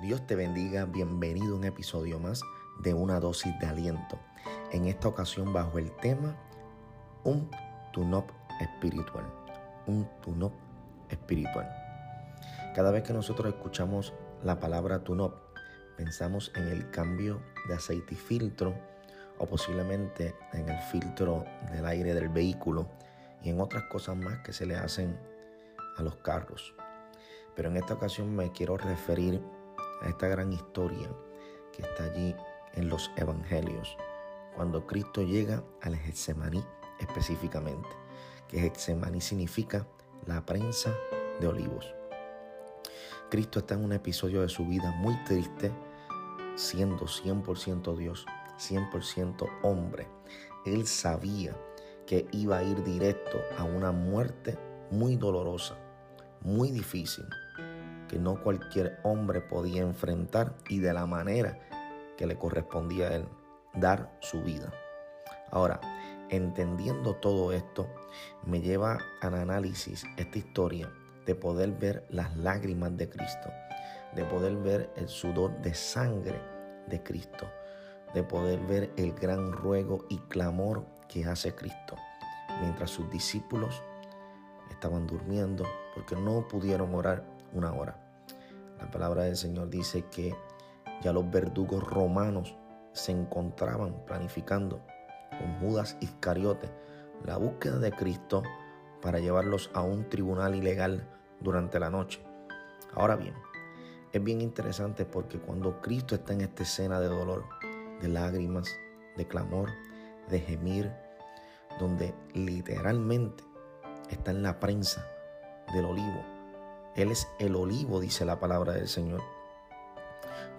Dios te bendiga, bienvenido a un episodio más de una dosis de aliento. En esta ocasión bajo el tema un tunop espiritual. Un tunop espiritual. Cada vez que nosotros escuchamos la palabra tunop, pensamos en el cambio de aceite y filtro o posiblemente en el filtro del aire del vehículo y en otras cosas más que se le hacen a los carros. Pero en esta ocasión me quiero referir a esta gran historia que está allí en los evangelios, cuando Cristo llega al Getsemaní específicamente, que Getsemaní significa la prensa de olivos. Cristo está en un episodio de su vida muy triste, siendo 100% Dios, 100% hombre. Él sabía que iba a ir directo a una muerte muy dolorosa, muy difícil, que no cualquier hombre podía enfrentar y de la manera que le correspondía a él, dar su vida. Ahora, entendiendo todo esto, me lleva al análisis esta historia de poder ver las lágrimas de Cristo, de poder ver el sudor de sangre de Cristo, de poder ver el gran ruego y clamor que hace Cristo, mientras sus discípulos estaban durmiendo porque no pudieron orar una hora. La palabra del Señor dice que ya los verdugos romanos se encontraban planificando con Judas Iscariote la búsqueda de Cristo para llevarlos a un tribunal ilegal durante la noche. Ahora bien, es bien interesante porque cuando Cristo está en esta escena de dolor, de lágrimas, de clamor, de gemir, donde literalmente está en la prensa del olivo. Él es el olivo, dice la palabra del Señor.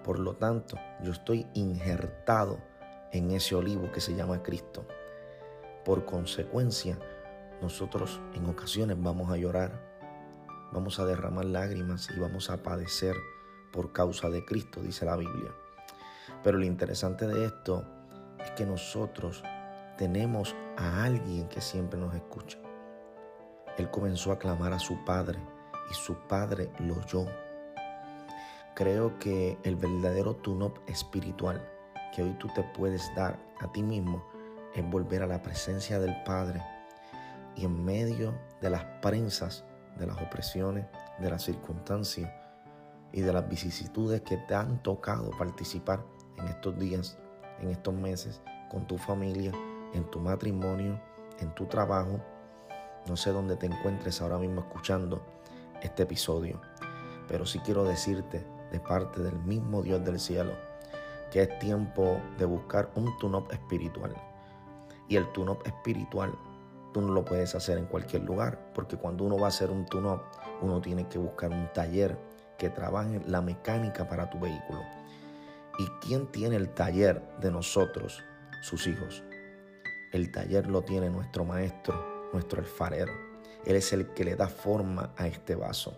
Por lo tanto, yo estoy injertado en ese olivo que se llama Cristo. Por consecuencia, nosotros en ocasiones vamos a llorar, vamos a derramar lágrimas y vamos a padecer por causa de Cristo, dice la Biblia. Pero lo interesante de esto es que nosotros tenemos a alguien que siempre nos escucha. Él comenzó a clamar a su padre y su padre lo oyó. Creo que el verdadero tunop espiritual que hoy tú te puedes dar a ti mismo es volver a la presencia del Padre y en medio de las prensas, de las opresiones, de las circunstancias y de las vicisitudes que te han tocado participar en estos días, en estos meses, con tu familia, en tu matrimonio, en tu trabajo. No sé dónde te encuentres ahora mismo escuchando este episodio, pero sí quiero decirte de parte del mismo Dios del cielo que es tiempo de buscar un tune-up espiritual. Y el tune-up espiritual tú no lo puedes hacer en cualquier lugar, porque cuando uno va a hacer un tune-up, uno tiene que buscar un taller que trabaje la mecánica para tu vehículo. ¿Y quién tiene el taller de nosotros? Sus hijos. El taller lo tiene nuestro maestro, nuestro alfarero. Él es el que le da forma a este vaso.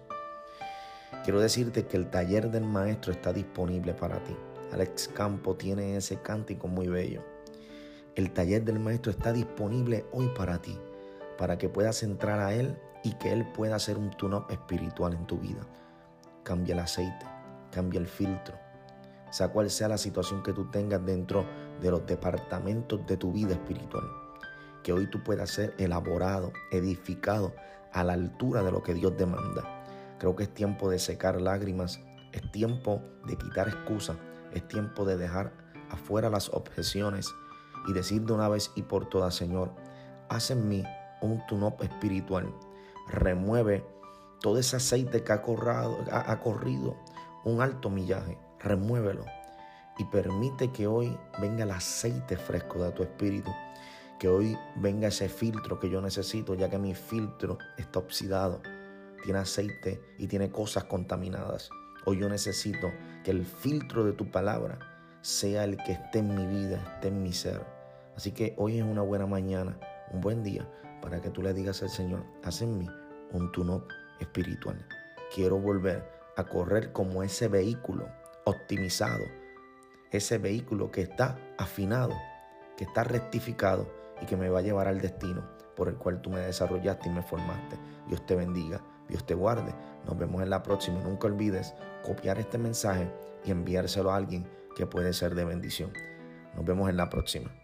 Quiero decirte que el taller del maestro está disponible para ti. Alex Campo tiene ese cántico muy bello. El taller del maestro está disponible hoy para ti, para que puedas entrar a él y que él pueda hacer un tune espiritual en tu vida. Cambia el aceite, cambia el filtro, sea cual sea la situación que tú tengas dentro de los departamentos de tu vida espiritual. Que hoy tú puedas ser elaborado, edificado a la altura de lo que Dios demanda. Creo que es tiempo de secar lágrimas, es tiempo de quitar excusas, es tiempo de dejar afuera las objeciones y decir de una vez y por todas, Señor, haz en mí un tunop espiritual. Remueve todo ese aceite que ha, ha corrido un alto millaje remuévelo y permite que hoy venga el aceite fresco de tu espíritu, que hoy venga ese filtro que yo necesito, ya que mi filtro está oxidado, tiene aceite y tiene cosas contaminadas. Hoy yo necesito que el filtro de tu palabra sea el que esté en mi vida, esté en mi ser. Así que hoy es una buena mañana, un buen día para que tú le digas al Señor, haz en mí un tuno espiritual. Quiero volver a correr como ese vehículo optimizado, ese vehículo que está afinado, que está rectificado y que me va a llevar al destino por el cual tú me desarrollaste y me formaste. Dios te bendiga. Dios te guarde. Nos vemos en la próxima y nunca olvides copiar este mensaje y enviárselo a alguien que puede ser de bendición. Nos vemos en la próxima.